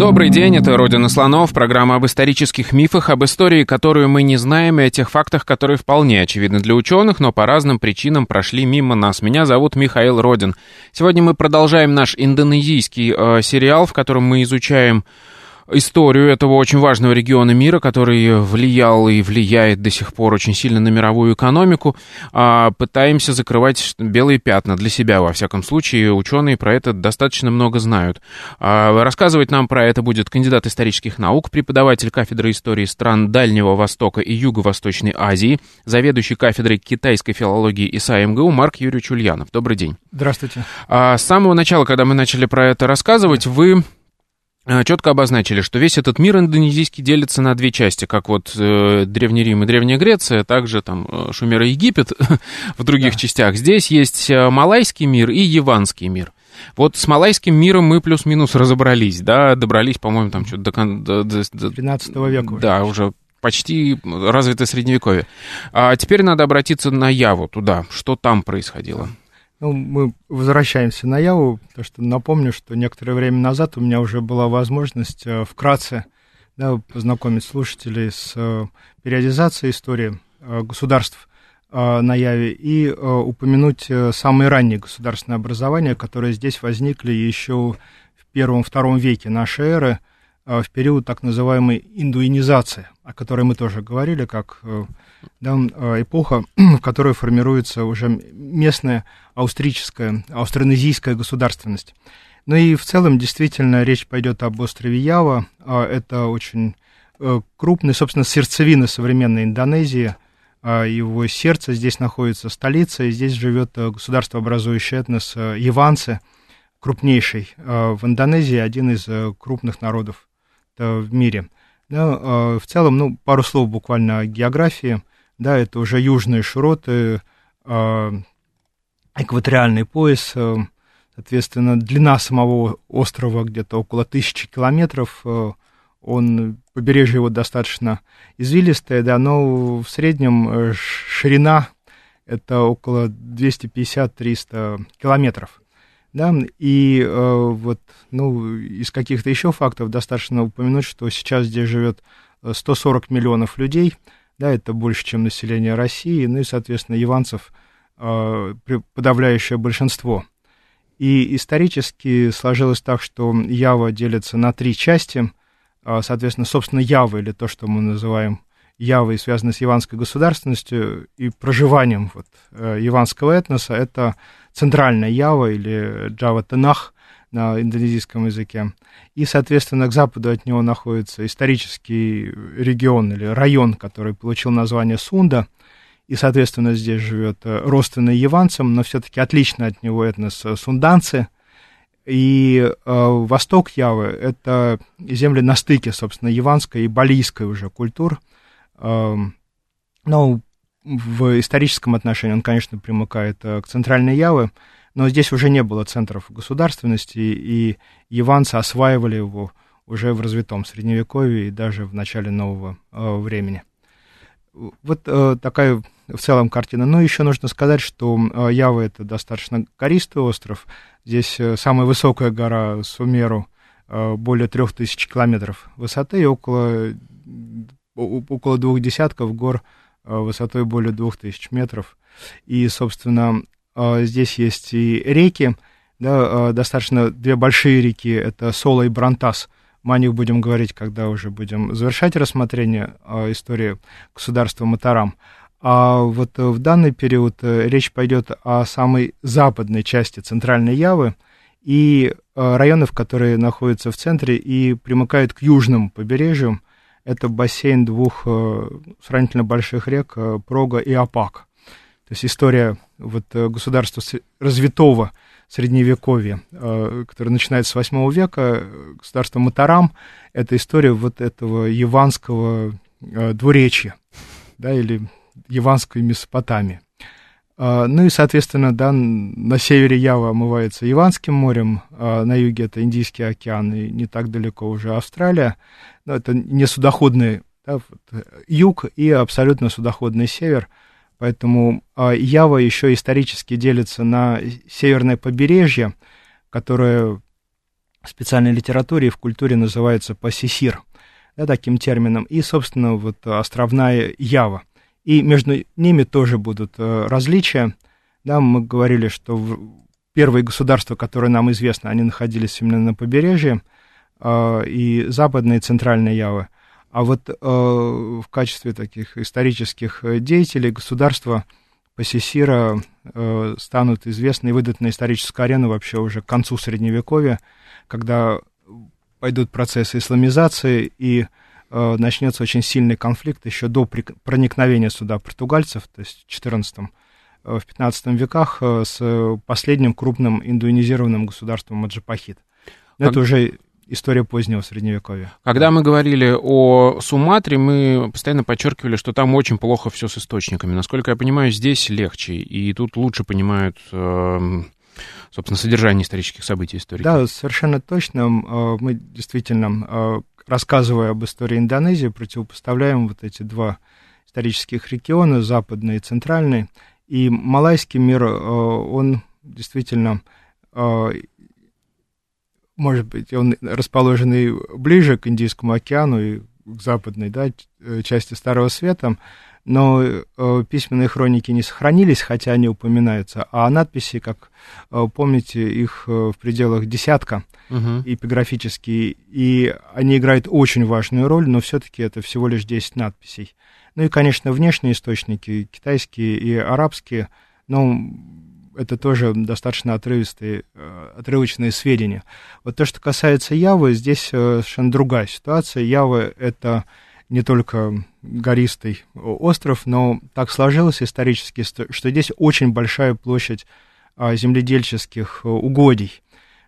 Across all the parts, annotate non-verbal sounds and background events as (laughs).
Добрый день, это «Родина слонов», программа об исторических мифах, об истории, которую мы не знаем, и о тех фактах, которые вполне очевидны для ученых, но по разным причинам прошли мимо нас. Меня зовут Михаил Родин. Сегодня мы продолжаем наш индонезийский э, сериал, в котором мы изучаем историю этого очень важного региона мира, который влиял и влияет до сих пор очень сильно на мировую экономику, а, пытаемся закрывать белые пятна для себя, во всяком случае. Ученые про это достаточно много знают. А, рассказывать нам про это будет кандидат исторических наук, преподаватель кафедры истории стран Дальнего Востока и Юго-Восточной Азии, заведующий кафедрой китайской филологии ИСА МГУ Марк Юрьевич Ульянов. Добрый день. Здравствуйте. А, с самого начала, когда мы начали про это рассказывать, вы четко обозначили, что весь этот мир индонезийский делится на две части, как вот э, Древний Рим и Древняя Греция, также там э, Шумер и Египет (laughs) в других да. частях. Здесь есть э, Малайский мир и Яванский мир. Вот с Малайским миром мы плюс-минус разобрались, да, добрались, по-моему, там что-то до, до, до... 13 века. Да, уже почти развитое средневековье. А теперь надо обратиться на Яву, туда, что там происходило. Ну, мы возвращаемся на Яву, потому что напомню, что некоторое время назад у меня уже была возможность э, вкратце да, познакомить слушателей с э, периодизацией истории э, государств на Яве и упомянуть самые ранние государственные образования, которые здесь возникли еще в первом-втором веке нашей эры, в период так называемой индуинизации, о которой мы тоже говорили, как да, эпоха, (clears throat) в которой формируется уже местная австрийская, австронезийская государственность. Ну и в целом, действительно, речь пойдет об острове Ява. А это очень э, крупный, собственно, сердцевина современной Индонезии. А его сердце, здесь находится столица, и здесь живет э, государство, образующее этнос э, Яванцы, крупнейший в Индонезии, один из крупных народов в мире. Да, в целом, ну, пару слов буквально о географии. Да, это уже южные широты экваториальный пояс, э, соответственно, длина самого острова где-то около тысячи километров, э, он, побережье его достаточно извилистое, да, но в среднем э, ширина это около 250-300 километров. Да, и э, вот, ну, из каких-то еще фактов достаточно упомянуть, что сейчас здесь живет 140 миллионов людей, да, это больше, чем население России, ну и, соответственно, яванцев Э, подавляющее большинство. И исторически сложилось так, что Ява делится на три части. А, соответственно, собственно, Ява, или то, что мы называем Явой, связанной с яванской государственностью и проживанием вот, э, яванского этноса, это центральная Ява или Джава Танах на индонезийском языке. И, соответственно, к западу от него находится исторический регион или район, который получил название Сунда – и, соответственно, здесь живет э, родственный яванцам, но все-таки отлично от него этнос э, сунданцы. И э, восток Явы — это земли на стыке, собственно, яванской и балийской уже культур. Э, ну, в историческом отношении он, конечно, примыкает э, к центральной Яве, но здесь уже не было центров государственности, и яванцы осваивали его уже в развитом Средневековье и даже в начале нового э, времени. Вот э, такая в целом картина. Но еще нужно сказать, что э, Ява это достаточно гористый остров. Здесь э, самая высокая гора Сумеру э, более трех тысяч километров высоты и около, около двух десятков гор высотой более двух тысяч метров. И, собственно, здесь есть и реки, да, достаточно две большие реки, это Сола и Брантас – мы о них будем говорить, когда уже будем завершать рассмотрение истории государства Матарам. А вот в данный период э, речь пойдет о самой западной части Центральной Явы и э, районов, которые находятся в центре и примыкают к южному побережью. Это бассейн двух э, сравнительно больших рек Прога и Апак. То есть история вот государства развитого средневековья, которое начинается с 8 века, государство Матарам, это история вот этого яванского двуречья, да, или Яванской Месопотамии. Ну и, соответственно, да, на севере Ява омывается Яванским морем, а на юге это Индийский океан и не так далеко уже Австралия. Но это не судоходный да, вот, юг и абсолютно судоходный север. Поэтому а, Ява еще исторически делится на северное побережье, которое в специальной литературе и в культуре называется пасисир, да, таким термином, и, собственно, вот островная Ява – и между ними тоже будут э, различия. Да, мы говорили, что первые государства, которые нам известны, они находились именно на побережье, э, и западные и центральные Явы. А вот э, в качестве таких исторических деятелей государства Пассисира станут известны и выйдут на историческую арену вообще уже к концу Средневековья, когда пойдут процессы исламизации и Э, начнется очень сильный конфликт еще до проникновения сюда португальцев, то есть в XIV э, в 15 веках э, с последним крупным индуинизированным государством Маджапахит. Как... Это уже история позднего Средневековья. Когда мы говорили о Суматре, мы постоянно подчеркивали, что там очень плохо все с источниками. Насколько я понимаю, здесь легче, и тут лучше понимают, эм, собственно, содержание исторических событий истории. Да, совершенно точно. Мы действительно рассказывая об истории Индонезии, противопоставляем вот эти два исторических региона, западный и центральный. И малайский мир, э, он действительно, э, может быть, он расположен и ближе к Индийскому океану и к западной да, э, части Старого Света, но э, письменные хроники не сохранились, хотя они упоминаются, а надписи, как э, помните, их э, в пределах десятка uh-huh. эпиграфические, и они играют очень важную роль, но все-таки это всего лишь 10 надписей. Ну и, конечно, внешние источники, китайские и арабские, но это тоже достаточно отрывистые, э, отрывочные сведения. Вот то, что касается Явы, здесь э, совершенно другая ситуация. Ява — это не только гористый остров, но так сложилось исторически, что здесь очень большая площадь а, земледельческих э, угодий.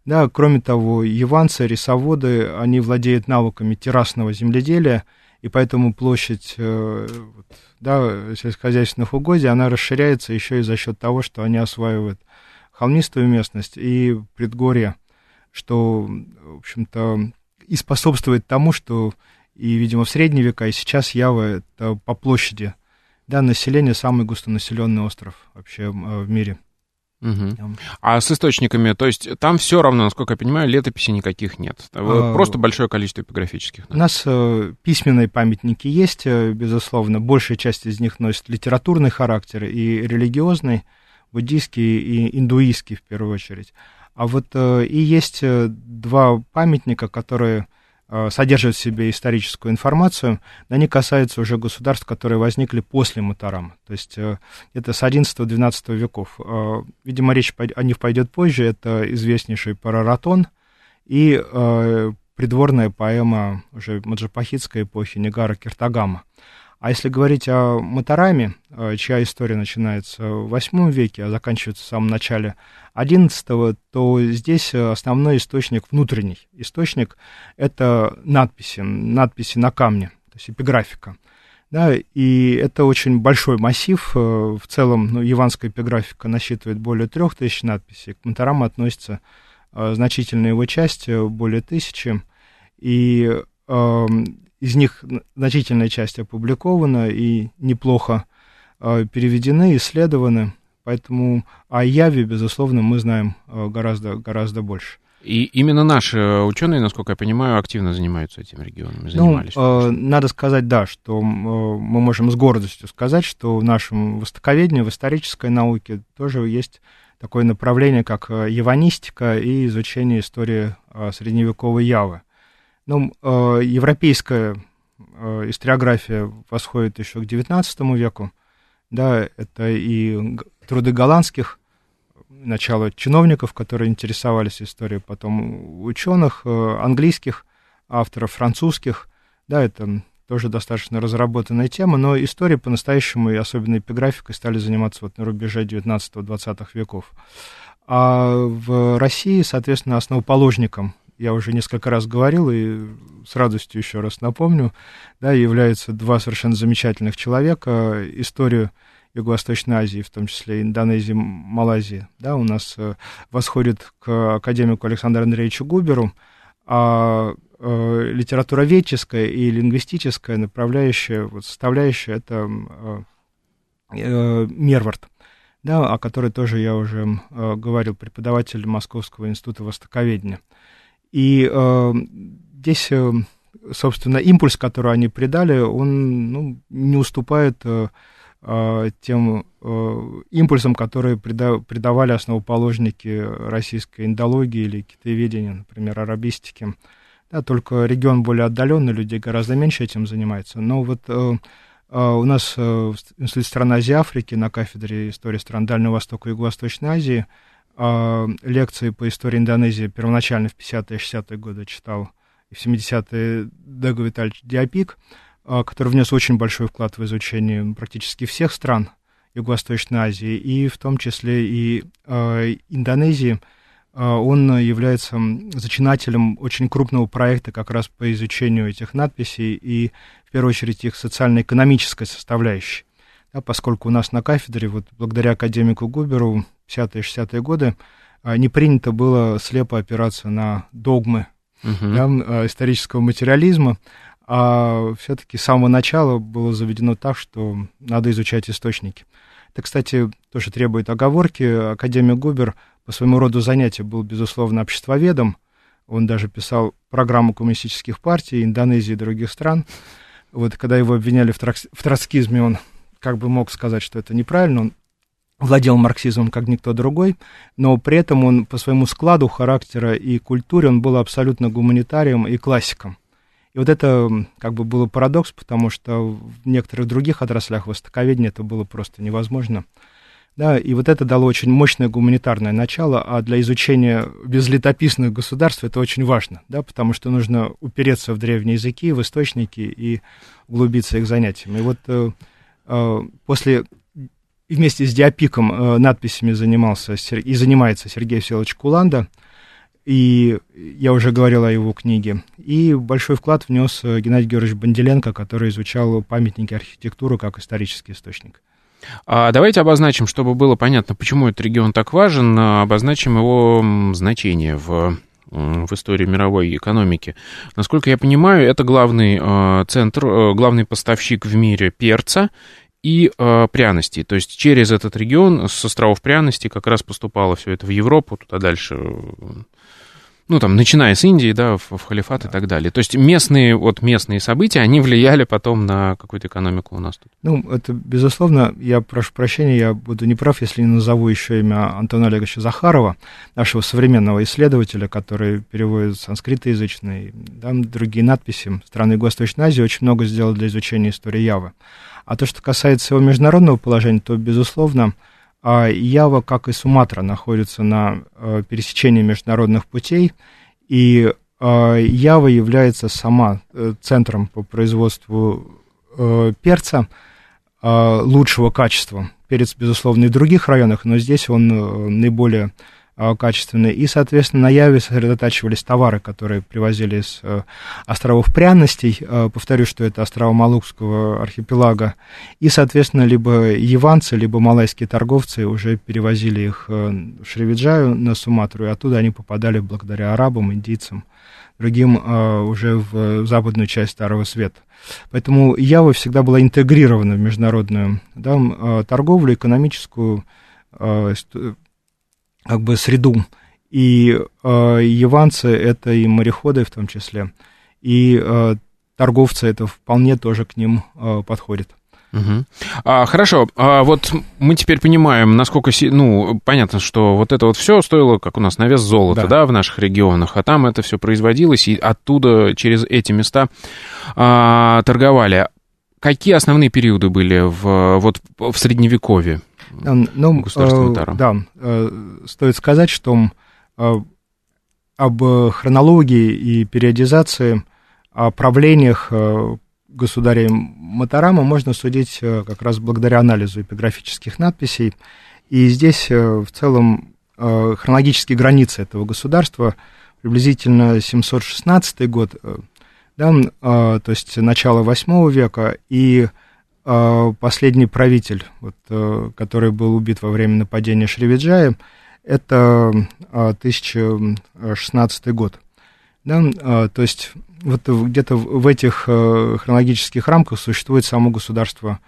Да, кроме того, яванцы, рисоводы, они владеют навыками террасного земледелия, и поэтому площадь э, да, сельскохозяйственных угодий, она расширяется еще и за счет того, что они осваивают холмистую местность и предгорье, что, в общем-то, и способствует тому, что и, видимо, в средние века, и сейчас Ява — это по площади, да, население самый густонаселенный остров вообще в мире. Угу. А с источниками, то есть там все равно, насколько я понимаю, летописи никаких нет. А, Просто большое количество эпиграфических. У нас э, письменные памятники есть, э, безусловно. Большая часть из них носит литературный характер и религиозный, буддийский и индуистский в первую очередь. А вот э, и есть два памятника, которые содержат в себе историческую информацию, но они касаются уже государств, которые возникли после Матарама, то есть э, это с XI-XII веков. Э, видимо, речь о них пойдет позже, это известнейший Параратон и придворная поэма уже маджапахитской эпохи Негара Киртагама. А если говорить о Матараме, э, чья история начинается в VIII веке, а заканчивается в самом начале XI, то здесь основной источник внутренний. Источник — это надписи, надписи на камне, то есть эпиграфика. Да, и это очень большой массив. Э, в целом, ну, яванская эпиграфика насчитывает более трех тысяч надписей. К Матараму относится э, значительная его часть, более тысячи. И э, из них значительная часть опубликована и неплохо э, переведены, исследованы. Поэтому о Яве, безусловно, мы знаем э, гораздо, гораздо больше. И именно наши ученые, насколько я понимаю, активно занимаются этим регионом, занимались. Ну, э, надо сказать, да, что э, мы можем с гордостью сказать, что в нашем востоковедении, в исторической науке тоже есть такое направление, как э, яванистика и изучение истории э, средневековой Явы. Ну, э, европейская э, историография восходит еще к XIX веку. Да, это и труды голландских, начало чиновников, которые интересовались историей, потом ученых, э, английских авторов, французских. Да, это тоже достаточно разработанная тема, но история по-настоящему, и особенно эпиграфикой, стали заниматься вот на рубеже 19-20 веков. А в России, соответственно, основоположником я уже несколько раз говорил и с радостью еще раз напомню, да, являются два совершенно замечательных человека. Историю Юго-Восточной Азии, в том числе Индонезии, Малайзии, да, у нас э, восходит к академику Александру Андреевичу Губеру, а э, литературоведческая и лингвистическая направляющая, вот, составляющая это э, Мервард, да, о которой тоже я уже говорил, преподаватель Московского института востоковедения. И э, здесь, э, собственно, импульс, который они придали, он ну, не уступает э, э, тем э, импульсам, которые прида, придавали основоположники российской индологии или китаеведения, например, арабистики. Да, только регион более отдаленный, людей гораздо меньше этим занимается. Но вот э, э, у нас э, в Институте стран Азии Африки на кафедре истории стран Дальнего Востока и Юго-Восточной Азии – э, лекции по истории Индонезии первоначально в 50-е 60-е годы читал, в 70-е Дего Витальевич Диапик, э, который внес очень большой вклад в изучение практически всех стран Юго-Восточной Азии, и в том числе и э, Индонезии. Он является зачинателем очень крупного проекта как раз по изучению этих надписей и, в первую очередь, их социально-экономической составляющей. Да, поскольку у нас на кафедре, вот благодаря академику Губеру, 50-е, 60-е годы, а, не принято было слепо опираться на догмы uh-huh. да, исторического материализма, а все-таки с самого начала было заведено так, что надо изучать источники. Это, кстати, тоже требует оговорки. Академик Губер по своему роду занятия был, безусловно, обществоведом. Он даже писал программу коммунистических партий Индонезии и других стран. Вот когда его обвиняли в, тракс- в троцкизме, он как бы мог сказать, что это неправильно. Он владел марксизмом как никто другой, но при этом он по своему складу характера и культуре он был абсолютно гуманитарием и классиком. И вот это как бы было парадокс, потому что в некоторых других отраслях востоковедения это было просто невозможно. Да, и вот это дало очень мощное гуманитарное начало, а для изучения безлетописных государств это очень важно, да, потому что нужно упереться в древние языки, в источники и углубиться их занятиями. И вот э, после и вместе с диапиком э, надписями занимался и занимается Сергей Всеволодович Куланда, и я уже говорил о его книге. И большой вклад внес э, Геннадий Георгиевич Банделенко, который изучал памятники архитектуры как исторический источник. А давайте обозначим, чтобы было понятно, почему этот регион так важен, обозначим его значение в в истории мировой экономики. Насколько я понимаю, это главный э, центр, э, главный поставщик в мире перца и э, пряностей. То есть через этот регион с островов пряностей как раз поступало все это в Европу, туда дальше, ну там, начиная с Индии, да, в, в халифат да. и так далее. То есть местные, вот местные события, они влияли потом на какую-то экономику у нас тут. Ну, это, безусловно, я прошу прощения, я буду неправ, если не назову еще имя Антона Олеговича Захарова, нашего современного исследователя, который переводит санскритоязычные, да, другие надписи страны Юго-Восточной Азии, очень много сделал для изучения истории Явы. А то, что касается его международного положения, то, безусловно, Ява, как и Суматра, находится на э, пересечении международных путей, и а, Ява является сама э, центром по производству э, перца лучшего качества. Перец, безусловно, и в других районах, но здесь он наиболее а, качественные. И, соответственно, на Яве сосредотачивались товары, которые привозили из э, островов пряностей. Э, повторю, что это острова Малукского архипелага. И, соответственно, либо яванцы, либо малайские торговцы уже перевозили их э, в Шривиджаю на Суматру, и оттуда они попадали благодаря арабам, индийцам, другим уже в западную часть Старого Света. Поэтому Ява всегда была интегрирована в международную да, торговлю, экономическую, как бы среду. И э, яванцы это и мореходы в том числе, и э, торговцы это вполне тоже к ним э, подходит. Угу. А, хорошо, а вот мы теперь понимаем, насколько, ну, понятно, что вот это вот все стоило, как у нас на вес золота, да. да, в наших регионах, а там это все производилось, и оттуда через эти места а, торговали. Какие основные периоды были в, вот, в Средневековье? Ну, э, да, э, стоит сказать, что э, об хронологии и периодизации, о правлениях государя Матарама можно судить как раз благодаря анализу эпиграфических надписей. И здесь в целом хронологические границы этого государства приблизительно 716 год, да, то есть начало 8 века, и последний правитель, вот, который был убит во время нападения Шривиджая, это 1016 год. Да, то есть вот где-то в этих хронологических рамках существует само государство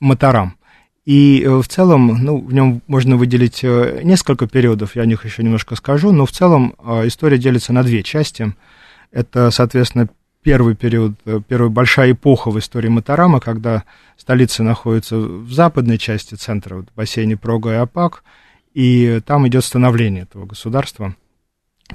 Матарам. И э, в целом, ну, в нем можно выделить э, несколько периодов, я о них еще немножко скажу, но в целом э, история делится на две части. Это, соответственно, первый период, первая большая эпоха в истории Матарама, когда столица находится в западной части центра, вот, в бассейне Прога и Апак, и там идет становление этого государства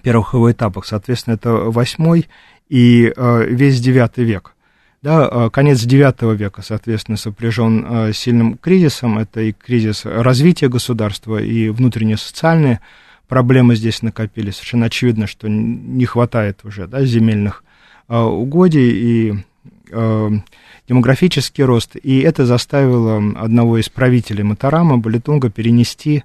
первых его этапах. Соответственно, это восьмой и весь девятый век. Да, а, конец IX века, соответственно, сопряжен с сильным кризисом. Это и кризис развития государства, и внутренние социальные проблемы здесь накопились. Совершенно очевидно, что не хватает уже да, земельных угодий и демографический рост. И это заставило одного из правителей Матарама, Балитунга, перенести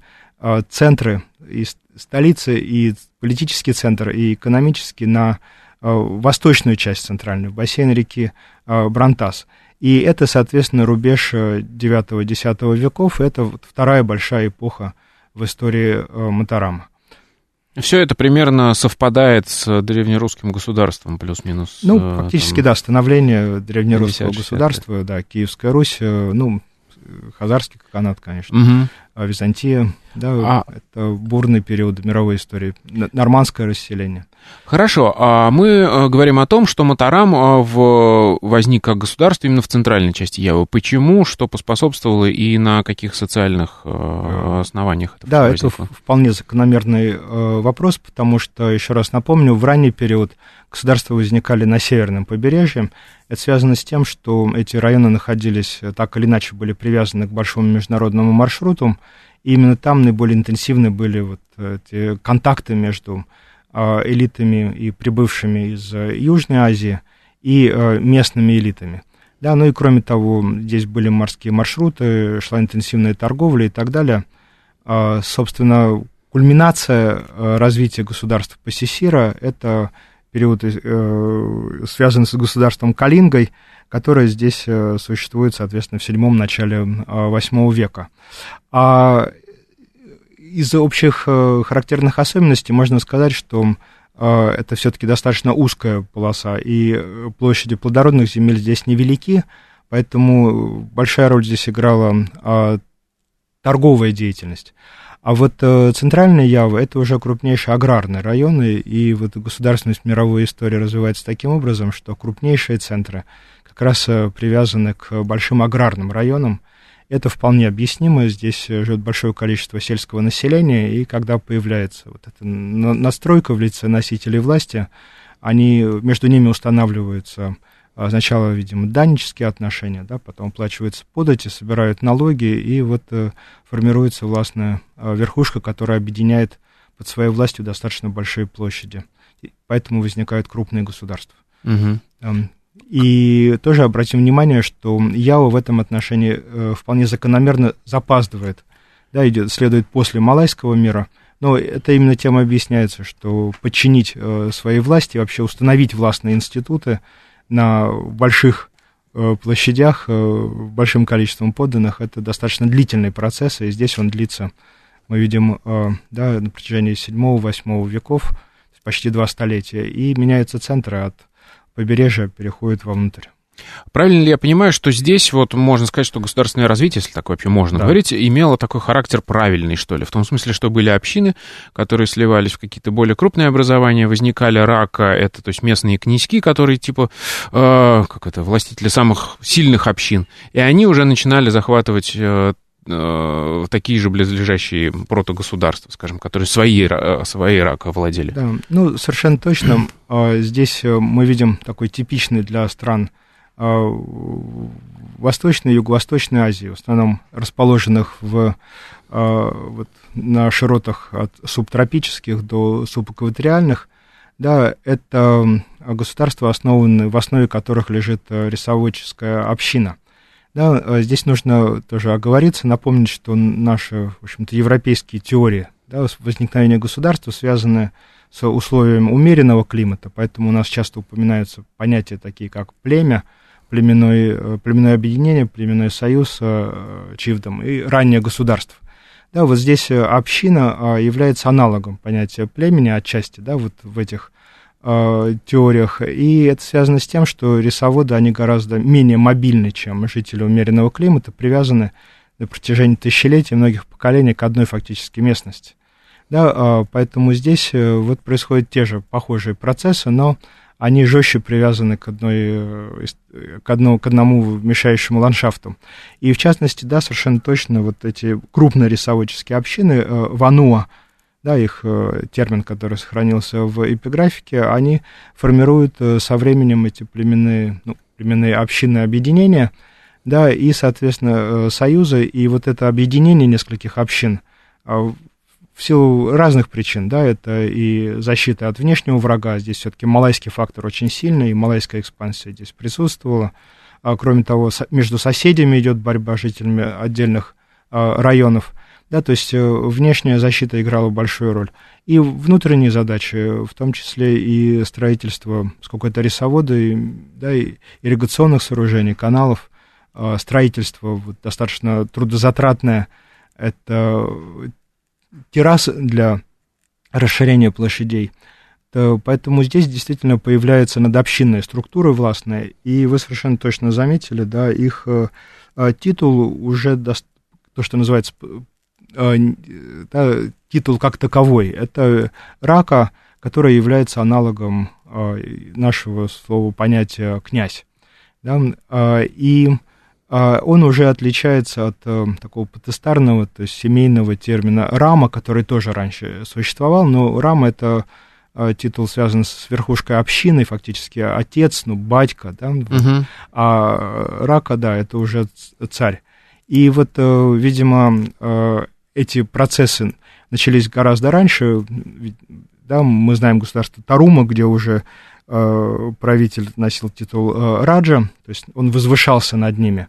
центры и столицы, и политический центр, и экономический на восточную часть центральную, бассейн реки Э, Брантас. И это, соответственно, рубеж 9-10 э, веков, это вторая большая эпоха в истории э, Матарама. Все это примерно совпадает с древнерусским государством, плюс-минус. Ну, фактически, там, да, становление древнерусского государства, да, Киевская Русь, ну, Хазарский канат, конечно, угу. Византия, да, а... это бурный период мировой истории, нормандское расселение. Хорошо, а мы э, говорим о том, что Матарам э, в... возник как государство именно в центральной части Явы. Почему, что поспособствовало и на каких социальных э, основаниях это Да, это вполне закономерный вопрос, потому что, еще раз напомню, в ранний период государства возникали на северном побережье. Это связано с тем, что эти районы находились, так или иначе, были привязаны к большому международному маршруту, и именно там наиболее интенсивны были вот эти контакты между а, элитами и прибывшими из э, Южной Азии и э, местными элитами. Да, ну и кроме того, здесь были морские маршруты, шла интенсивная торговля и так далее. А, собственно, кульминация э, развития государства Пассисира – это период, связанный с государством Калингой, которое здесь существует, соответственно, в седьмом начале восьмого века. А из общих э, характерных особенностей можно сказать, что э, это все-таки достаточно узкая полоса, и э, площади плодородных земель здесь невелики, поэтому большая роль здесь играла торговая деятельность. А вот центральная Ява – это уже крупнейшие аграрные районы, и вот государственность мировой истории развивается таким образом, что крупнейшие центры как раз привязаны к большим аграрным районам, это вполне объяснимо. Здесь живет большое количество сельского населения, и когда появляется вот эта настройка в лице носителей власти, они, между ними устанавливаются а, сначала, видимо, даннические отношения, да, потом оплачиваются подати, собирают налоги, и вот э, формируется властная а, верхушка, которая объединяет под своей властью достаточно большие площади. И поэтому возникают крупные государства. Угу. И тоже обратим внимание, что Ява в этом отношении э, вполне закономерно запаздывает, да, идет, следует после малайского мира, но это именно тем объясняется, что подчинить э, своей власти, вообще установить властные институты на больших э, площадях, большим количеством подданных, это достаточно длительный процесс, и здесь он длится, мы видим, да, на протяжении 7-8 веков, почти два столетия, и меняются центры от побережья переходит вовнутрь. Правильно ли я понимаю, что здесь вот можно сказать, что государственное развитие, если так вообще можно да. говорить, имело такой характер правильный, что ли? В том смысле, что были общины, которые сливались в какие-то более крупные образования, возникали рака, это то есть местные князьки, которые типа, э, как это, властители самых сильных общин, и они уже начинали захватывать э, э, такие же близлежащие протогосударства, скажем, которые свои, э, свои рака владели. Да, ну, совершенно точно. (clears throat) А, здесь э, мы видим такой типичный для стран а, Восточной и Юго-Восточной Азии, в основном расположенных в, а, вот, на широтах от субтропических до субэкваториальных, да, это государства, основаны, в основе которых лежит рисоводческая община. Да, а здесь нужно тоже оговориться, напомнить, что наши, в общем-то, европейские теории да, возникновения государства связаны с условием умеренного климата, поэтому у нас часто упоминаются понятия такие, как племя, племенное, племенное объединение, племенной союз, чивдом и раннее государство. Да, вот здесь община является аналогом понятия племени отчасти, да, вот в этих э, теориях. И это связано с тем, что рисоводы, они гораздо менее мобильны, чем жители умеренного климата, привязаны на протяжении тысячелетий, многих поколений к одной фактически местности. Да, э, поэтому здесь э, вот происходят те же похожие процессы, но они жестче привязаны к, одной, э, к, одному, к одному мешающему ландшафту. И в частности, да, совершенно точно вот эти крупные рисоводческие общины э, Вануа, да, их э, термин, который сохранился в эпиграфике, они формируют э, со временем эти племенные, ну, племенные общины объединения, да, и, соответственно, э, союзы, и вот это объединение нескольких общин а, в силу разных причин, да, это и защита от внешнего врага, здесь все-таки малайский фактор очень сильный, и малайская экспансия здесь присутствовала. А, кроме того, между соседями идет борьба жителями отдельных а, районов – да, то есть э, внешняя защита играла большую роль. И внутренние задачи, в том числе и строительство сколько-то рисовода, и, да, и ирригационных сооружений, каналов, э, строительство вот, достаточно трудозатратное. Это террасы для расширения площадей. То, поэтому здесь действительно появляется надобщинная структура властная, и вы совершенно точно заметили, да, их э, титул уже, то, что называется Э, да, титул как таковой. Это рака, который является аналогом э, нашего слова понятия князь. Да, э, и он уже отличается от такого потестарного, то есть семейного термина рама, который тоже раньше существовал, но рама это титул связан с верхушкой общины, фактически отец, ну, батька, да, uh-huh. а рака, да, это уже царь. И вот, видимо, эти процессы начались гораздо раньше. Да, мы знаем государство Тарума, где уже э, правитель носил титул э, Раджа, то есть он возвышался над ними.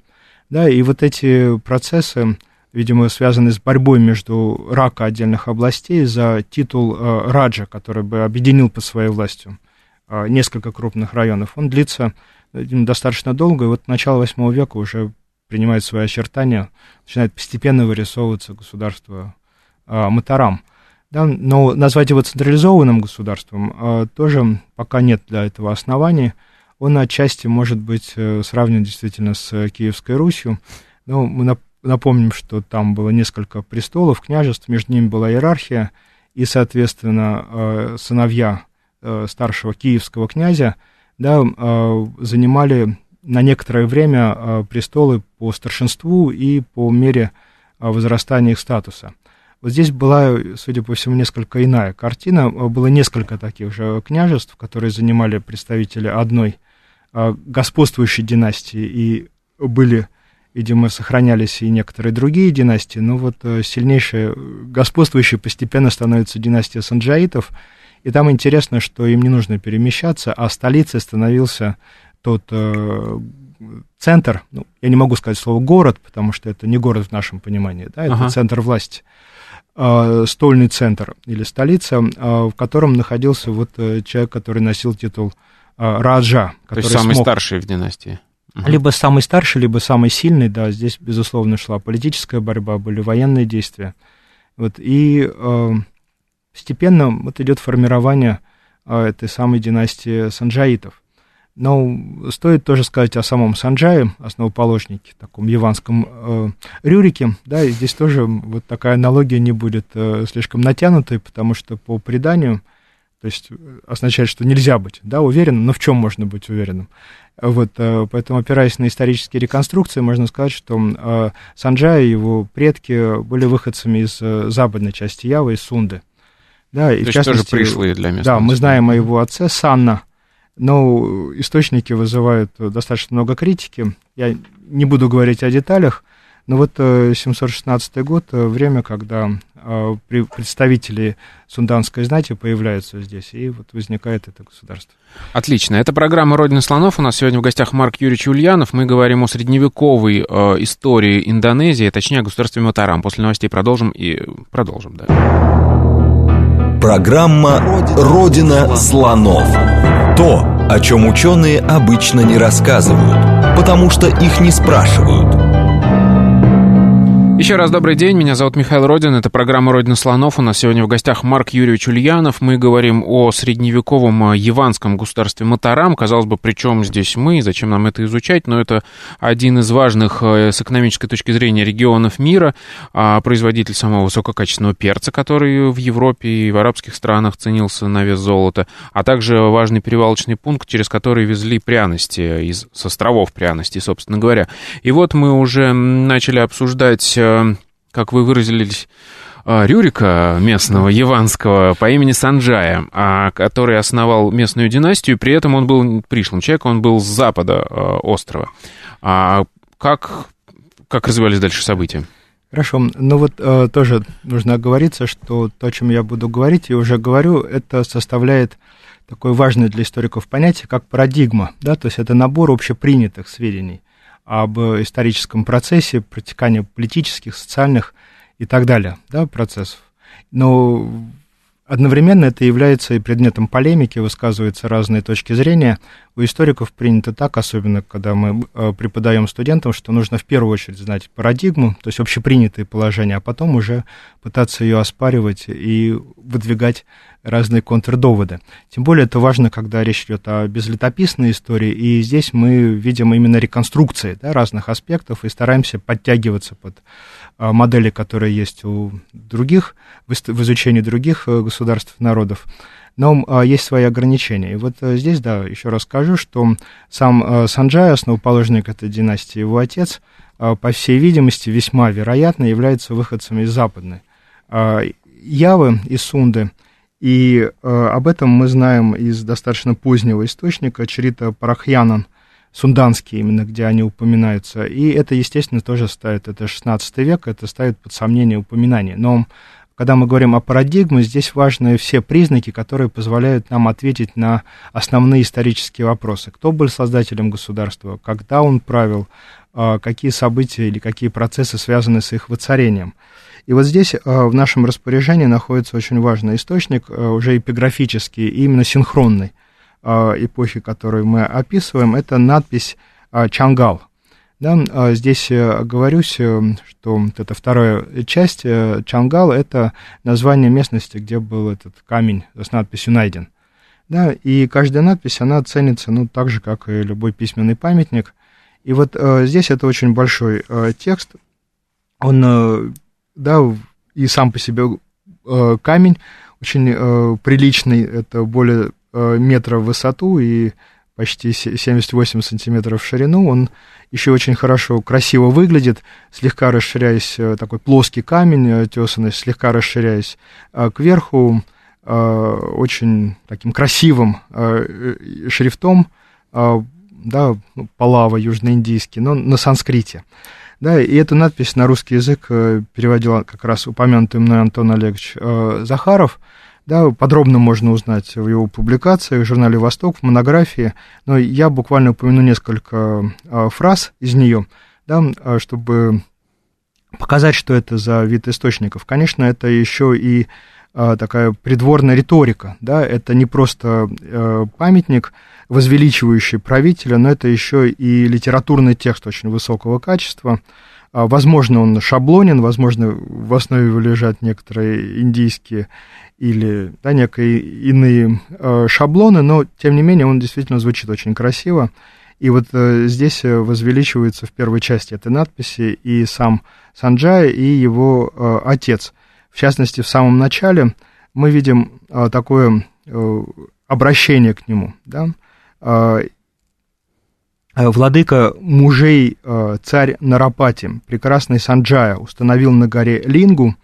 Да, и вот эти процессы, видимо, связаны с борьбой между рака отдельных областей за титул э, Раджа, который бы объединил под своей властью э, несколько крупных районов. Он длится достаточно долго, и вот начало восьмого века уже принимает свои очертания, начинает постепенно вырисовываться государство э, Матарам. Да, но назвать его централизованным государством э, тоже пока нет для этого оснований. Он отчасти может быть э, сравнен действительно с Киевской Русью. Но мы напомним, что там было несколько престолов, княжеств, между ними была иерархия, и, соответственно, э, сыновья э, старшего киевского князя да, занимали на некоторое время а, престолы по старшинству и по мере а, возрастания их статуса. Вот здесь была, судя по всему, несколько иная картина. Было несколько таких же княжеств, которые занимали представители одной а, господствующей династии, и были, видимо, сохранялись и некоторые другие династии, но вот э, сильнейшая, господствующей постепенно становится династия санджаитов, и там интересно, что им не нужно перемещаться, а столицей становился тот э, центр, ну, я не могу сказать слово город, потому что это не город в нашем понимании, да, это ага. центр власти, э, стольный центр или столица, э, в котором находился вот э, человек, который носил титул э, Раджа. Который То есть самый смог... старший в династии. Либо самый старший, либо самый сильный, да, здесь, безусловно, шла политическая борьба, были военные действия. Вот, и э, постепенно вот идет формирование э, этой самой династии санджаитов. Но стоит тоже сказать о самом Санджае, основоположнике, таком яванском э, Рюрике. Да, и здесь тоже вот такая аналогия не будет э, слишком натянутой, потому что по преданию, то есть означает, что нельзя быть да, уверенным, но в чем можно быть уверенным? Вот, э, поэтому, опираясь на исторические реконструкции, можно сказать, что э, Санджай и его предки были выходцами из э, западной части Явы, из Сунды. Да, и То в частности, тоже пришлые для местных. Да, мы знаем о его отце Санна, но источники вызывают достаточно много критики. Я не буду говорить о деталях, но вот 716 э, год, э, время, когда э, представители сунданской знати появляются здесь, и вот возникает это государство. Отлично. Это программа «Родина слонов». У нас сегодня в гостях Марк Юрьевич Ульянов. Мы говорим о средневековой э, истории Индонезии, точнее, о государстве Матарам. После новостей продолжим и продолжим, да. Программа «Родина слонов». То, о чем ученые обычно не рассказывают, потому что их не спрашивают – еще раз добрый день, меня зовут Михаил Родин, это программа «Родина слонов». У нас сегодня в гостях Марк Юрьевич Ульянов. Мы говорим о средневековом яванском государстве Матарам. Казалось бы, при чем здесь мы, зачем нам это изучать, но это один из важных э, с экономической точки зрения регионов мира, а, производитель самого высококачественного перца, который в Европе и в арабских странах ценился на вес золота, а также важный перевалочный пункт, через который везли пряности из, с островов пряностей, собственно говоря. И вот мы уже начали обсуждать э, Э, как вы выразились, э, Рюрика местного, яванского, по имени Санджая, а, который основал местную династию, при этом он был пришлым человеком, он был с запада э, острова. А как, как развивались дальше события? Хорошо. Ну вот э, тоже нужно оговориться, что то, о чем я буду говорить, и уже говорю, это составляет такое важное для историков понятие, как парадигма, да, то есть это набор общепринятых сведений об историческом процессе, протекании политических, социальных и так далее да, процессов. Но одновременно это является и предметом полемики, высказываются разные точки зрения. У историков принято так, особенно когда мы э, преподаем студентам, что нужно в первую очередь знать парадигму, то есть общепринятые положения, а потом уже пытаться ее оспаривать и выдвигать разные контрдоводы. Тем более это важно, когда речь идет о безлетописной истории, и здесь мы видим именно реконструкции да, разных аспектов и стараемся подтягиваться под модели, которые есть у других, в изучении других э, государств, народов. Но а, есть свои ограничения. И вот а, здесь, да, еще раз скажу, что сам а, Санджай, основоположник этой династии, его отец, а, по всей видимости, весьма вероятно является выходцем из западной а, Явы и Сунды – и э, об этом мы знаем из достаточно позднего источника, Чрита Парахьянан, Сунданский именно, где они упоминаются. И это, естественно, тоже ставит, это 16 век, это ставит под сомнение упоминание. Но когда мы говорим о парадигме, здесь важны все признаки, которые позволяют нам ответить на основные исторические вопросы. Кто был создателем государства, когда он правил, э, какие события или какие процессы связаны с их воцарением – и вот здесь э, в нашем распоряжении находится очень важный источник, э, уже эпиграфический, и именно синхронный эпохи, которую мы описываем, это надпись «Чангал». Да, здесь говорюсь, что вот эта вторая часть Чангал – это название местности, где был этот камень с надписью «Найден». Да, и каждая надпись, она ценится, ну, так же, как и любой письменный памятник. И вот э, здесь это очень большой э, текст, он э, да, и сам по себе э, камень очень э, приличный, это более э, метра в высоту и почти 78 сантиметров в ширину, он еще очень хорошо, красиво выглядит, слегка расширяясь, э, такой плоский камень э, тесанный, слегка расширяясь э, кверху, очень таким красивым шрифтом, да, ну, Палава, южноиндийский, но на санскрите. Да, и эту надпись на русский язык э, переводил как раз упомянутый мной Антон Олегович э, Захаров. Да, подробно можно узнать в его публикациях в журнале «Восток», в монографии, но я буквально упомяну несколько э, фраз из нее, да, чтобы показать, что это за вид источников. Конечно, это еще и такая придворная риторика, да, это не просто памятник, возвеличивающий правителя, но это еще и литературный текст очень высокого качества. А, возможно, он шаблонен, возможно, в основе лежат некоторые индийские или да, некие иные э, шаблоны, но, тем не менее, он действительно звучит очень красиво. И вот э, здесь возвеличивается в первой части этой надписи и сам Санджай, и его э, отец. В частности, в самом начале мы видим э, такое э, обращение к нему, да, а, а, владыка мужей а, царь Нарапати, прекрасный Санджая, установил на горе Лингу,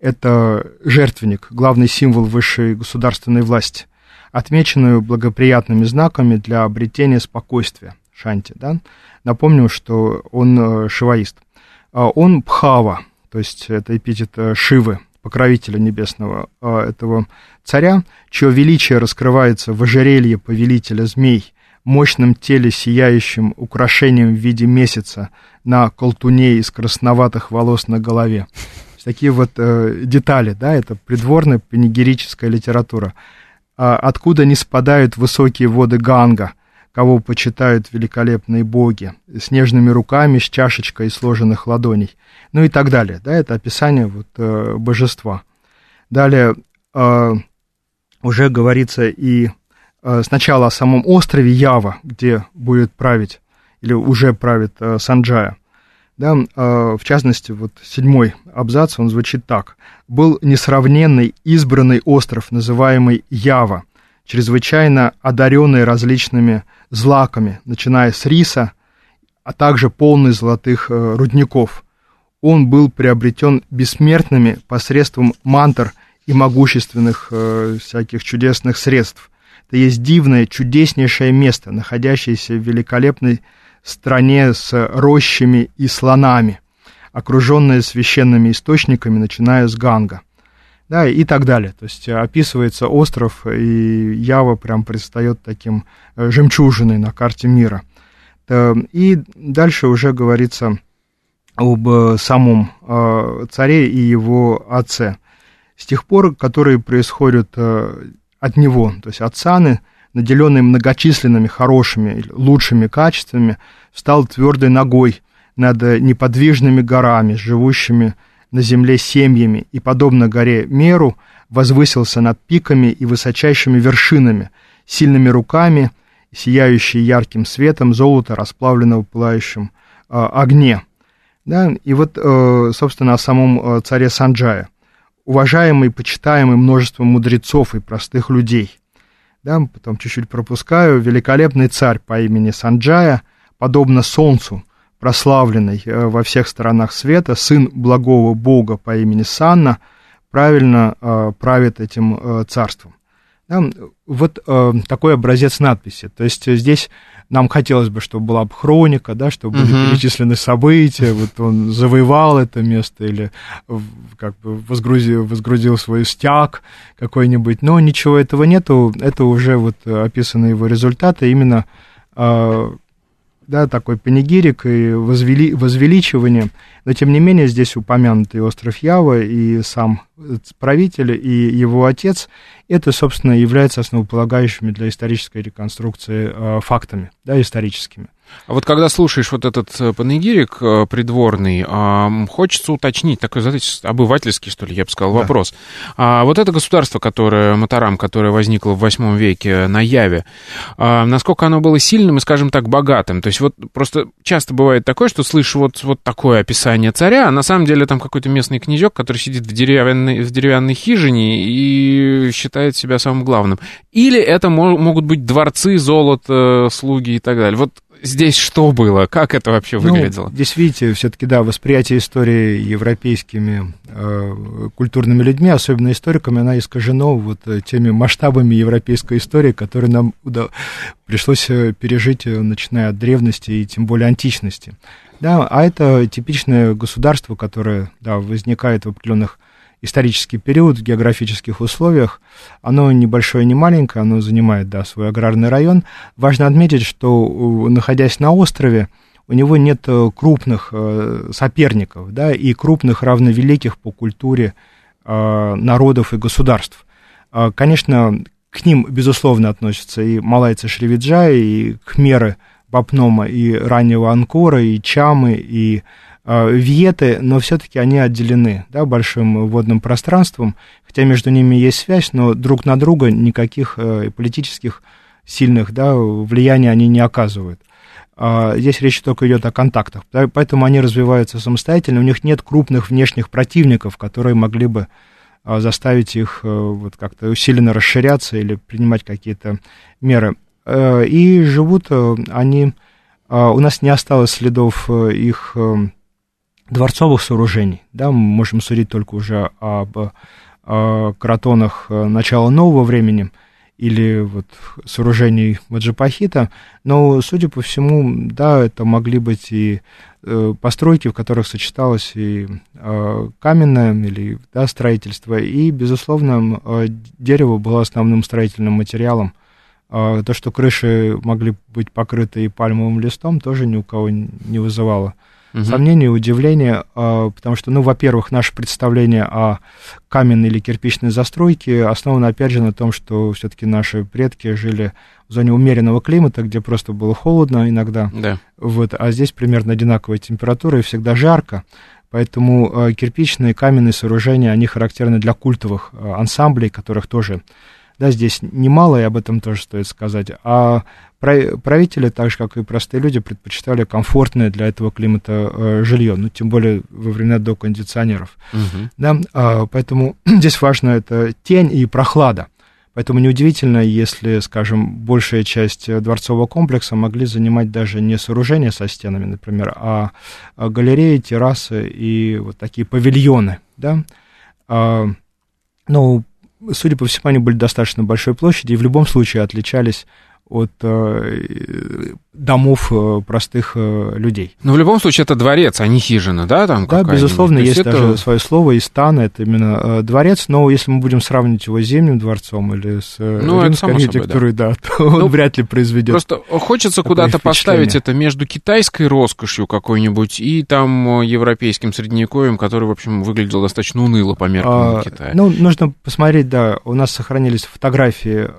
это жертвенник, главный символ высшей государственной власти, отмеченную благоприятными знаками для обретения спокойствия, Шанти, да? Напомню, что он шиваист. Он Пхава, то есть это эпитет э, Шивы, покровителя небесного этого царя, чье величие раскрывается в ожерелье повелителя змей, мощном теле, сияющим украшением в виде месяца на колтуне из красноватых волос на голове. такие вот э, детали, да, это придворная панигерическая литература. А, откуда не спадают высокие воды Ганга, кого почитают великолепные боги, с нежными руками, с чашечкой сложенных ладоней, ну и так далее, да, это описание вот э, божества. Далее э, уже говорится и сначала о самом острове Ява, где будет править, или уже правит э, Санджая. Да, э, в частности, вот седьмой абзац, он звучит так. «Был несравненный избранный остров, называемый Ява, чрезвычайно одаренный различными злаками, начиная с риса, а также полный золотых э, рудников. Он был приобретен бессмертными посредством мантр и могущественных э, всяких чудесных средств. Это есть дивное, чудеснейшее место, находящееся в великолепной стране с рощами и слонами, окруженное священными источниками, начиная с Ганга. Да, и так далее. То есть описывается остров, и Ява прям предстает таким э, жемчужиной на карте мира. И дальше уже говорится об э, самом э, царе и его отце. С тех пор, которые происходят от него, то есть от Саны, наделенный многочисленными хорошими, лучшими качествами, встал твердой ногой над неподвижными горами, живущими на земле семьями, и, подобно горе Меру, возвысился над пиками и высочайшими вершинами, сильными руками, сияющие ярким светом золота, расплавленного в э, огне. Да? И вот, э, собственно, о самом э, царе Санджая. Уважаемый, почитаемый множеством мудрецов и простых людей – да, потом чуть-чуть пропускаю, великолепный царь по имени Санджая, подобно солнцу, прославленный э, во всех сторонах света, сын благого бога по имени Санна, правильно э, правит этим э, царством. Да, вот э, такой образец надписи. То есть здесь нам хотелось бы, чтобы была бы хроника, да, чтобы были uh-huh. перечислены события, вот он завоевал это место или как бы возгрузил, возгрузил свой стяг какой-нибудь, но ничего этого нету, это уже вот описаны его результаты, именно э, да, такой панигирик и возвели, возвеличивание, но тем не менее здесь упомянутый остров Ява и сам правитель и его отец, это, собственно, является основополагающими для исторической реконструкции э, фактами, да, историческими. А вот когда слушаешь вот этот э, панегирик э, придворный, хочется уточнить, такой, знаете, обывательский, что ли, я бы сказал, да. вопрос. А вот это государство, которое, Матарам, которое возникло в восьмом веке на Яве, а насколько оно было сильным и, скажем так, богатым? То есть вот просто часто бывает такое, что слышишь вот, вот такое описание царя, а на самом деле там какой-то местный князек, который сидит в деревянной, в деревянной хижине и считает себя самым главным. Или это могут быть дворцы, золото, слуги и так далее. Вот здесь что было? Как это вообще ну, выглядело? Ну, здесь, видите, все-таки, да, восприятие истории европейскими э, культурными людьми, особенно историками, она искажено вот э, теми масштабами европейской истории, которые нам да, пришлось э, пережить, э, начиная от древности и тем более античности. Да, а это типичное государство, которое да, возникает в определенных исторический период в географических условиях. Оно небольшое, не маленькое, оно занимает, да, свой аграрный район. Важно отметить, что, находясь на острове, у него нет э, крупных э, соперников, да, и крупных равновеликих по культуре э, народов и государств. Конечно, к ним, безусловно, относятся и малайцы Шривиджа, и хмеры Бапнома, и раннего Анкора, и Чамы, и вьеты, но все-таки они отделены да, большим водным пространством, хотя между ними есть связь, но друг на друга никаких э, политических сильных да, влияний они не оказывают. А, здесь речь только идет о контактах, поэтому они развиваются самостоятельно, у них нет крупных внешних противников, которые могли бы а, заставить их э, вот как-то усиленно расширяться или принимать какие-то меры. Э, и живут они, у нас не осталось следов их дворцовых сооружений. Да, мы можем судить только уже об о кротонах э, начала нового времени или вот сооружений Маджапахита, но, судя по всему, да, это могли быть и э, постройки, в которых сочеталось и э, каменное или да, строительство, и, безусловно, дерево было основным строительным материалом. То, что крыши могли быть покрыты и пальмовым листом, тоже ни у кого не вызывало угу. сомнения, удивления, а, потому что, ну, во-первых, наше представление о каменной или кирпичной застройке основано, опять же, на том, что все-таки наши предки жили в зоне умеренного климата, где просто было холодно иногда, да. вот, а здесь примерно одинаковая температура и всегда жарко, поэтому э, кирпичные каменные сооружения, они характерны для культовых э, ансамблей, которых тоже да, здесь немало, и об этом тоже стоит сказать. А правители, так же как и простые люди, предпочитали комфортное для этого климата э, жилье, ну, тем более во времена до кондиционеров. Угу. Да, а, поэтому (clears throat) здесь важно это тень и прохлада. Поэтому неудивительно, если, скажем, большая часть дворцового комплекса могли занимать даже не сооружения со стенами, например, а, а галереи, террасы и вот такие павильоны, да. А, ну, судя по всему, они были достаточно большой площади и в любом случае отличались от э, домов э, простых э, людей. Но в любом случае это дворец, а не хижина, да? Там да, безусловно, есть, есть это... даже свое слово, и стан, это именно дворец, но если мы будем сравнивать его с Зимним дворцом или с ну, римской архитектурой, да. да, то ну, он вряд ли произведет. Просто хочется куда-то поставить это между китайской роскошью какой-нибудь и там европейским средневековьем, который, в общем, выглядел достаточно уныло по меркам а, Китая. Ну, нужно посмотреть, да, у нас сохранились фотографии,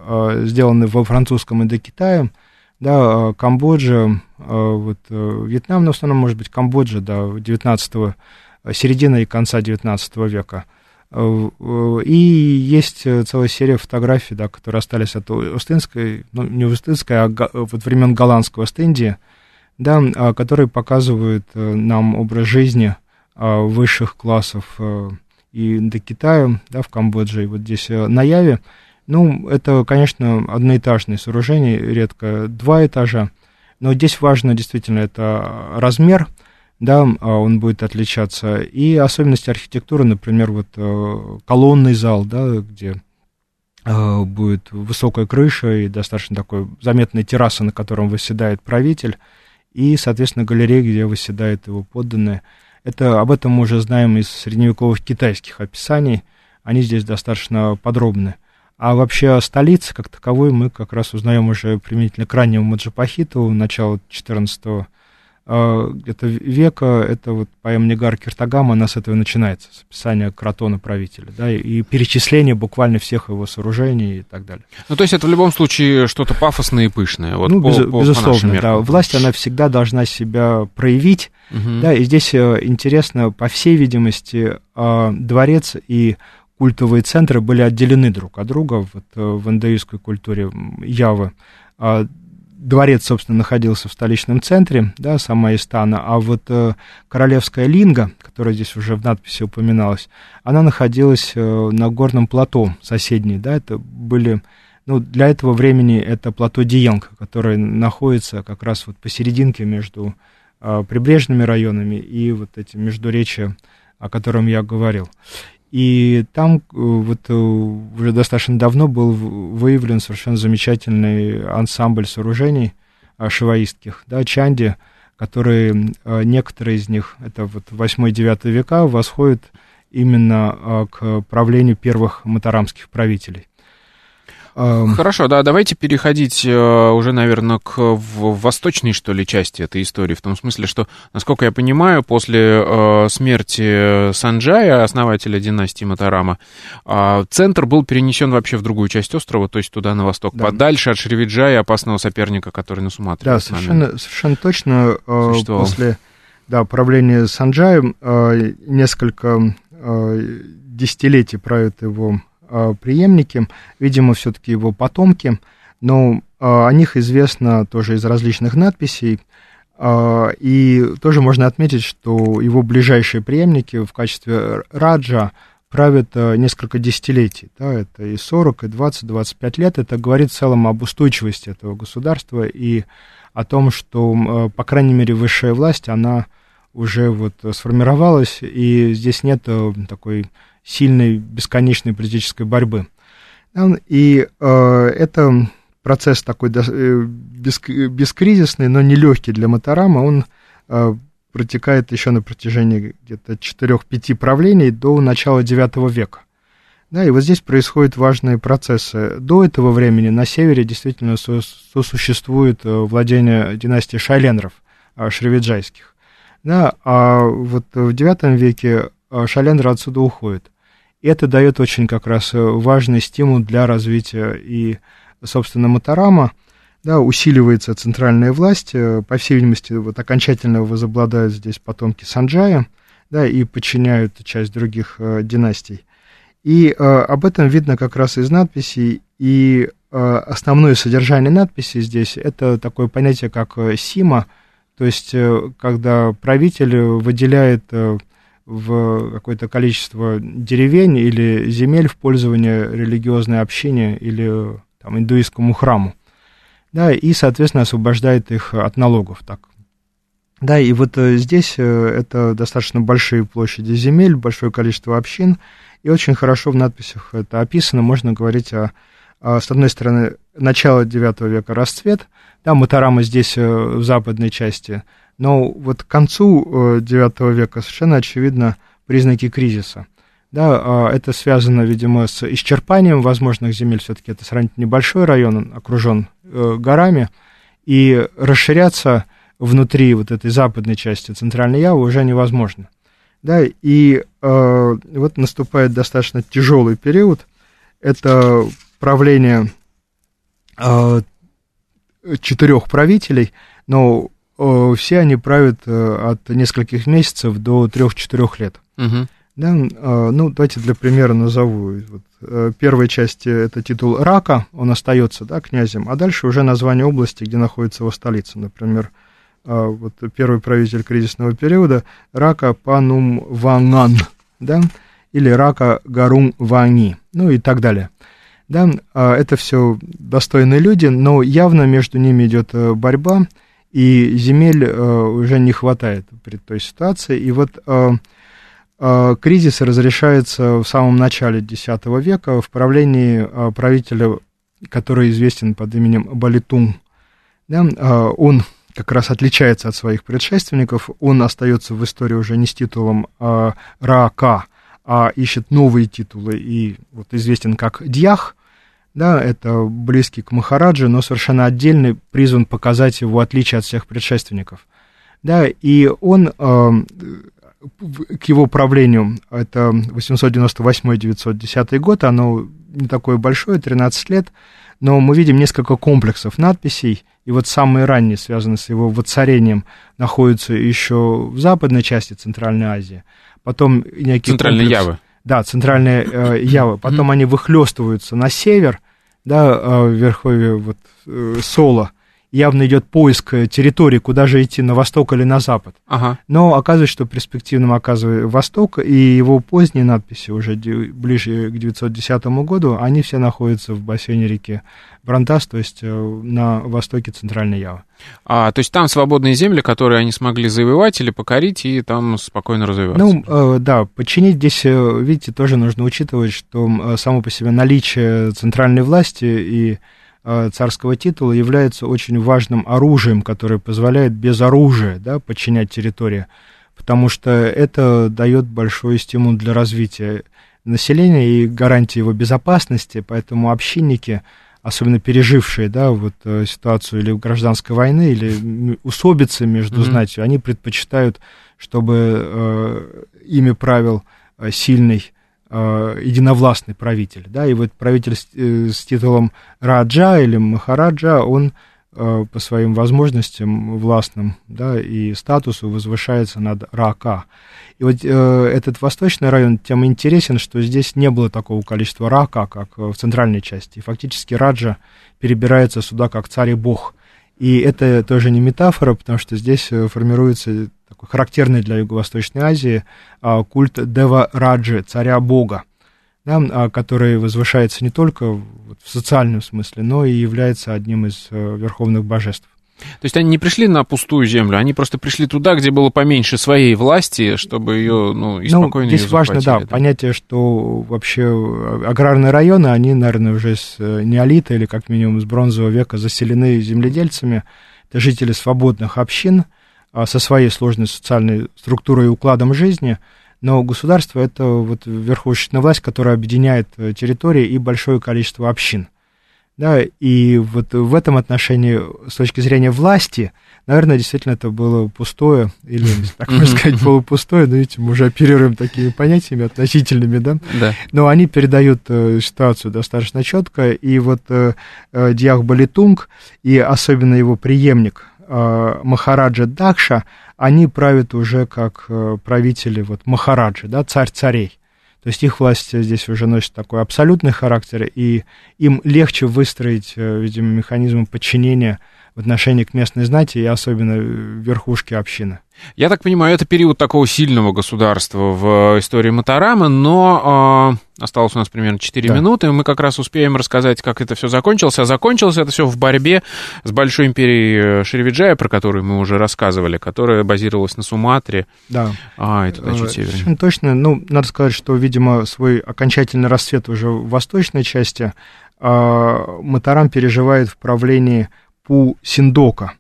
сделанные во французском и Китаем, да, а, Камбоджа, а, вот, э, Вьетнам, но в основном, может быть, Камбоджа, да, 19 середина и конца 19 века. Э, и есть целая серия фотографий, да, которые остались от Остинской, ну, не Остинской, а вот времен голландского Остиндии, да, а, которые показывают э, нам образ жизни высших классов и до Китая, да, в Камбодже, и вот здесь на Яве, ну, это, конечно, одноэтажные сооружения, редко два этажа, но здесь важно действительно это размер, да, а он будет отличаться, и особенности архитектуры, например, вот э, колонный зал, да, где будет высокая крыша и достаточно такой заметная терраса, на котором восседает правитель, и, соответственно, галерея, где восседают его подданные. Это, об этом мы уже знаем из средневековых китайских описаний, они здесь достаточно подробны. А вообще о столице как таковой мы как раз узнаем уже применительно к раннему Маджапахиту, начала 14 а, где-то века, это вот поэма Негар Киртагама, она с этого начинается, с описания кротона правителя, да, и перечисления буквально всех его сооружений и так далее. Ну, то есть это в любом случае что-то пафосное и пышное, вот ну, по, без, по, безусловно, по да, власть, она всегда должна себя проявить, угу. да, и здесь э, интересно, по всей видимости, а, дворец и культовые центры были отделены друг от друга вот, э, в индуистской культуре Явы. А дворец, собственно, находился в столичном центре, да, сама Истана, а вот э, королевская линга, которая здесь уже в надписи упоминалась, она находилась э, на горном плато соседней, да, это были, ну, для этого времени это плато Диенг, которое находится как раз вот посерединке между э, прибрежными районами и вот этим междуречием, о котором я говорил. И там э, вот э, уже достаточно давно был выявлен совершенно замечательный ансамбль сооружений э, шиваистских, да, чанди, которые, некоторые из них, это вот 8-9 века, восходят именно к правлению первых матарамских правителей. Хорошо, да, давайте переходить э, уже, наверное, к восточной, что ли, части этой истории, в том смысле, что, насколько я понимаю, после э, смерти Санджая, основателя династии Матарама, а, центр был перенесен вообще в другую часть острова, то есть туда, на восток, да. подальше от Шривиджая, опасного соперника, который на Суматре. Да, совершенно, совершенно точно. Э, после да, правления Санджая несколько десятилетий правит его Э, преемники, видимо, все-таки его потомки, но э, о них известно тоже из различных надписей, э, и тоже можно отметить, что его ближайшие преемники в качестве Раджа правят несколько десятилетий, да, это и 40, и 20, 25 лет, это говорит в целом об устойчивости этого государства и о том, что, по крайней мере, высшая власть, она уже вот сформировалась, и здесь нет такой сильной, бесконечной политической борьбы. И э, это процесс такой э, бескризисный, но нелегкий для Матарама. Он э, протекает еще на протяжении где-то 4-5 правлений до начала IX века. Да, и вот здесь происходят важные процессы. До этого времени на севере действительно сосуществует владение династии Шайленров, шривиджайских. Да, а вот в IX веке Шалендра отсюда уходит. Это дает очень как раз важный стимул для развития и, собственно, Матарама, да, усиливается центральная власть, по всей видимости, вот окончательно возобладают здесь потомки Санджая, да, и подчиняют часть других э, династий. И э, об этом видно как раз из надписей, и э, основное содержание надписи здесь это такое понятие, как э, сима, то есть э, когда правитель выделяет э, в какое-то количество деревень или земель в пользование религиозной общине или там, индуистскому храму, да, и, соответственно, освобождает их от налогов, так. Да, и вот э, здесь э, это достаточно большие площади земель, большое количество общин, и очень хорошо в надписях это описано. Можно говорить о, с одной стороны, начало IX века расцвет, да, Матарама здесь э, в западной части, но вот к концу IX века совершенно очевидно признаки кризиса. Да, а это связано, видимо, с исчерпанием возможных земель. Все-таки это сравнительно небольшой район, он окружен горами, и расширяться внутри вот этой западной части Центральной Явы уже невозможно. Да, и э, вот наступает достаточно тяжелый период. Это правление э, четырех правителей, но э, все они правят э, от нескольких месяцев до трех-четырех лет. Угу. Да, э, ну, давайте для примера назову. Вот, э, первой части это титул Рака, он остается да, князем, а дальше уже название области, где находится его столица. Например, вот первый правитель кризисного периода, Рака Панум Ванган, да, или Рака Гарум Вани, ну и так далее. Да, это все достойные люди, но явно между ними идет э, борьба, и земель э, уже не хватает при той ситуации. И вот э, кризис разрешается в самом начале X века в правлении правителя, который известен под именем Балитун. Да, он как раз отличается от своих предшественников. Он остается в истории уже не с титулом э, Раака, а ищет новые титулы и вот известен как Дьях. Да, это близкий к Махараджи, но совершенно отдельный, призван показать его отличие от всех предшественников. Да, и он э, к его правлению, это 898-910 год, оно не такое большое, 13 лет, но мы видим несколько комплексов надписей, и вот самые ранние, связанные с его воцарением, находятся еще в западной части Центральной Азии. Потом некие Центральная комплекс, Ява. Да, Центральная э, (coughs) Ява. Потом mm-hmm. они выхлестываются на север, да, э, в верховье вот, э, Соло, явно идет поиск э, территории, куда же идти, на восток или на запад. Ага. Но оказывается, что перспективным оказывает восток, и его поздние надписи, уже ближе к 910 году, они все находятся в бассейне реки Брантас, то есть э, на востоке Центральной Явы. А, то есть там свободные земли, которые они смогли завоевать или покорить, и там спокойно развиваться? Ну, э, да, подчинить здесь, видите, тоже нужно учитывать, что само по себе наличие центральной власти и Э, царского титула является очень важным оружием, которое позволяет без оружия да, подчинять территории, потому что это дает большой стимул для развития населения и гарантии его безопасности, поэтому общинники, особенно пережившие да, вот, э, ситуацию или гражданской войны, или усобицы между mm-hmm. знатью, они предпочитают, чтобы э, ими правил э, сильный э, единовластный правитель, да, и вот правитель с, э, титулом Раджа или Махараджа, он э, по своим возможностям властным, да, и статусу возвышается над Рака. И вот э, этот восточный район тем интересен, что здесь не было такого количества Рака, как в центральной части. И фактически Раджа перебирается сюда как царь и бог. И это тоже не метафора, потому что здесь э, формируется такой характерный для Юго-Восточной Азии а, культ Дева Раджи, царя бога, да, а, который возвышается не только в социальном смысле, но и является одним из э, верховных божеств. То есть они не пришли на пустую землю, они просто пришли туда, где было поменьше своей власти, чтобы ее, ну, и ну, спокойно здесь важно, да, да, понятие, что вообще аграрные районы, они, наверное, уже с э, неолита или как минимум с бронзового века заселены земледельцами, это жители свободных общин, со своей сложной социальной структурой и укладом жизни, но государство — это вот верховная власть, которая объединяет э, территории и большое количество общин. Да, и вот в этом отношении, с точки зрения власти, наверное, действительно это было пустое, или, так можно сказать, полупустое, но, видите, мы уже оперируем такими понятиями относительными, да? Да. Но они передают э, ситуацию достаточно четко, и вот э, Диах Балитунг и особенно его преемник Махараджа Дахша, они правят уже как э, правители вот Махараджи, да, царь царей. То есть их власть здесь уже носит такой абсолютный характер, и им легче выстроить, э, видимо, механизм подчинения в отношении к местной знати и особенно верхушке общины. Я так понимаю, это период такого сильного государства в истории Матарама, но э, осталось у нас примерно 4 да. минуты, и мы как раз успеем рассказать, как это все закончилось. А закончилось это все в борьбе с большой империей Шривиджая, про которую мы уже рассказывали, которая базировалась на Суматре. Да. А, и туда чуть севернее. Точно. Ну, надо сказать, что, видимо, свой окончательный расцвет уже в восточной части э, Матарам переживает в правлении Пу Синдока.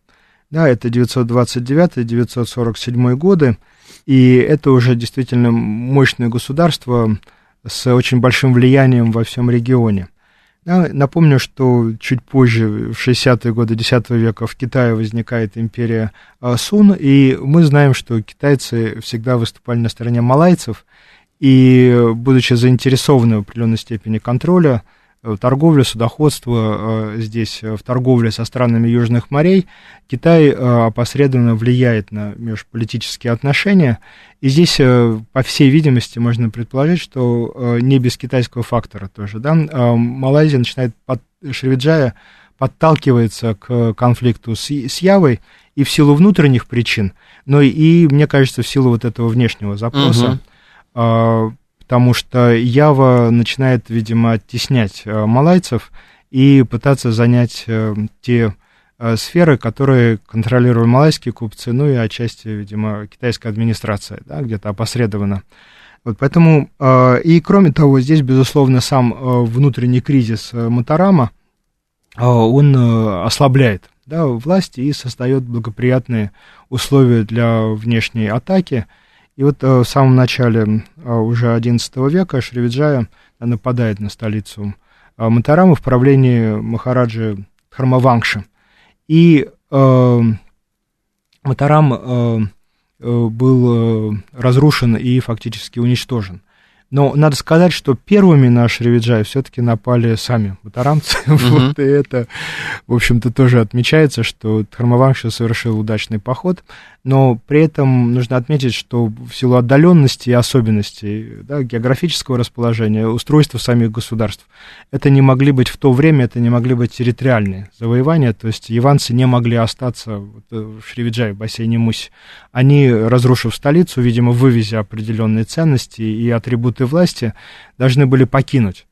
Да, это 929-947 годы, и это уже действительно мощное государство с очень большим влиянием во всем регионе. Да, напомню, что чуть позже, в 60-е годы X века, в Китае возникает империя а, Сун, и мы знаем, что китайцы всегда выступали на стороне малайцев, и, будучи заинтересованы в определенной степени контроля, Э, торговля, судоходство э, здесь, э, в торговле со странами Южных морей, Китай опосредованно влияет на межполитические отношения. И здесь, по всей видимости, можно предположить, что не без китайского фактора тоже. Да? Малайзия начинает, под, Шривиджая подталкивается к конфликту с, с Явой и в силу внутренних причин, но и, мне кажется, в силу вот этого внешнего запроса. Угу потому что Ява начинает, видимо, оттеснять э, малайцев и пытаться занять э, те э, сферы, которые контролируют малайские купцы, ну и отчасти, видимо, китайская администрация, да, где-то опосредованно. Вот поэтому, и кроме того, здесь, безусловно, сам внутренний кризис Матарама, он ослабляет да, власти и создает благоприятные условия для внешней атаки – и вот э, в самом начале э, уже XI века Шривиджая нападает на столицу э, Матарама в правлении Махараджи Дхармавангши. И э, Матарам э, был разрушен и фактически уничтожен. Но надо сказать, что первыми на Шривиджай все-таки напали сами батарамцы. Uh-huh. (laughs) вот, и это, в общем-то, тоже отмечается, что Дхармавангша совершил удачный поход но при этом нужно отметить, что в силу отдаленности и особенностей да, географического расположения, устройства самих государств, это не могли быть в то время, это не могли быть территориальные завоевания, то есть яванцы не могли остаться в Шривиджае, в бассейне Мусь. Они, разрушив столицу, видимо, вывезя определенные ценности и атрибуты власти, должны были покинуть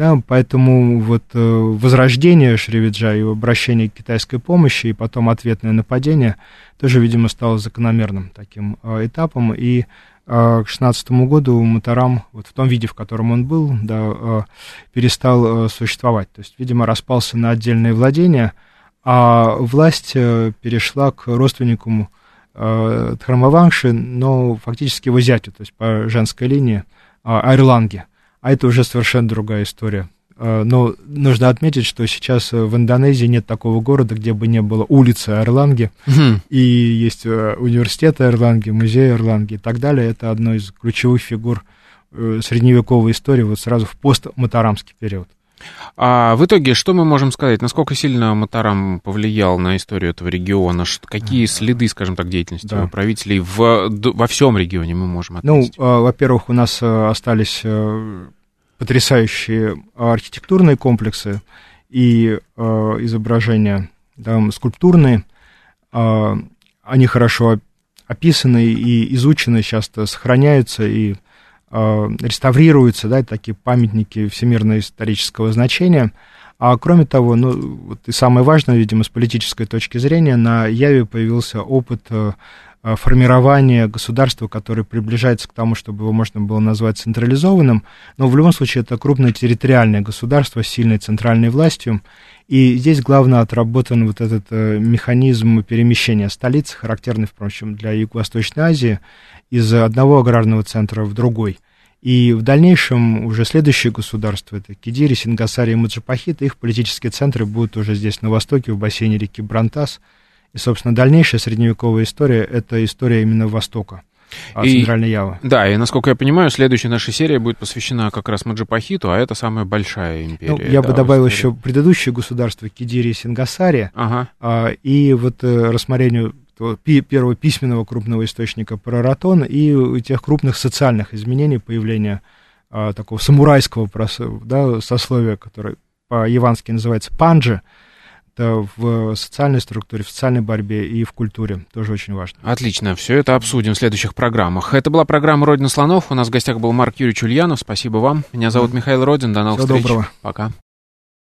да, поэтому вот э, возрождение Шривиджа и обращение к китайской помощи, и потом ответное нападение, тоже, видимо, стало закономерным таким э, этапом. И э, к 16 году Матарам, вот в том виде, в котором он был, да, перестал существовать. То есть, видимо, распался на отдельные владения, а власть перешла к родственнику Дхармавангши, но фактически его зятю, то есть по женской линии, Айрланге а это уже совершенно другая история. А, но нужно отметить, что сейчас в Индонезии нет такого города, где бы не было улицы Эрланги, угу. и есть э, университет Эрланги, музей Эрланги и так далее. Это одно из ключевых фигур э, средневековой истории, вот сразу в постматарамский период. А в итоге, что мы можем сказать? Насколько сильно Матарам повлиял на историю этого региона? Какие следы, скажем так, деятельности да. правителей в, во всем регионе мы можем ну, отметить? Ну, во-первых, у нас э, остались э, потрясающие архитектурные комплексы и э, изображения да, скульптурные. Они хорошо описаны и изучены, часто сохраняются и реставрируются, да, такие памятники всемирно-исторического значения. А кроме того, ну, вот и самое важное, видимо, с политической точки зрения, на Яве появился опыт э, э, формирования государства, которое приближается к тому, чтобы его можно было назвать централизованным, но в любом случае это крупное территориальное государство с сильной центральной властью, и здесь главное отработан вот этот механизм перемещения столицы, характерный, впрочем, для Юго-Восточной Азии, из одного аграрного центра в другой. И в дальнейшем уже следующие государства, это Кидири, Сингасари и Маджапахит, их политические центры будут уже здесь, на востоке, в бассейне реки Брантас. И, собственно, дальнейшая средневековая история – это история именно Востока. А И- Центральной Явы. Да, и насколько я понимаю, следующая наша серия будет посвящена как раз Маджапахиту, а это самая большая империя. Ну, я бы да, в добавил еще предыдущие государства Кидири и Сингасари, Ага. а, и вот э, рассмотрению первого письменного крупного источника про Ратон и тех крупных социальных изменений, появления а, такого самурайского да, сословия, которое по-явански называется панджи, это в социальной структуре, в социальной борьбе и в культуре тоже очень важно. Отлично, все это обсудим в следующих программах. Это была программа «Родина слонов». У нас в гостях был Марк Юрьевич Ульянов. Спасибо вам. Меня зовут Михаил Родин. До новых Всего встреч. доброго. Пока.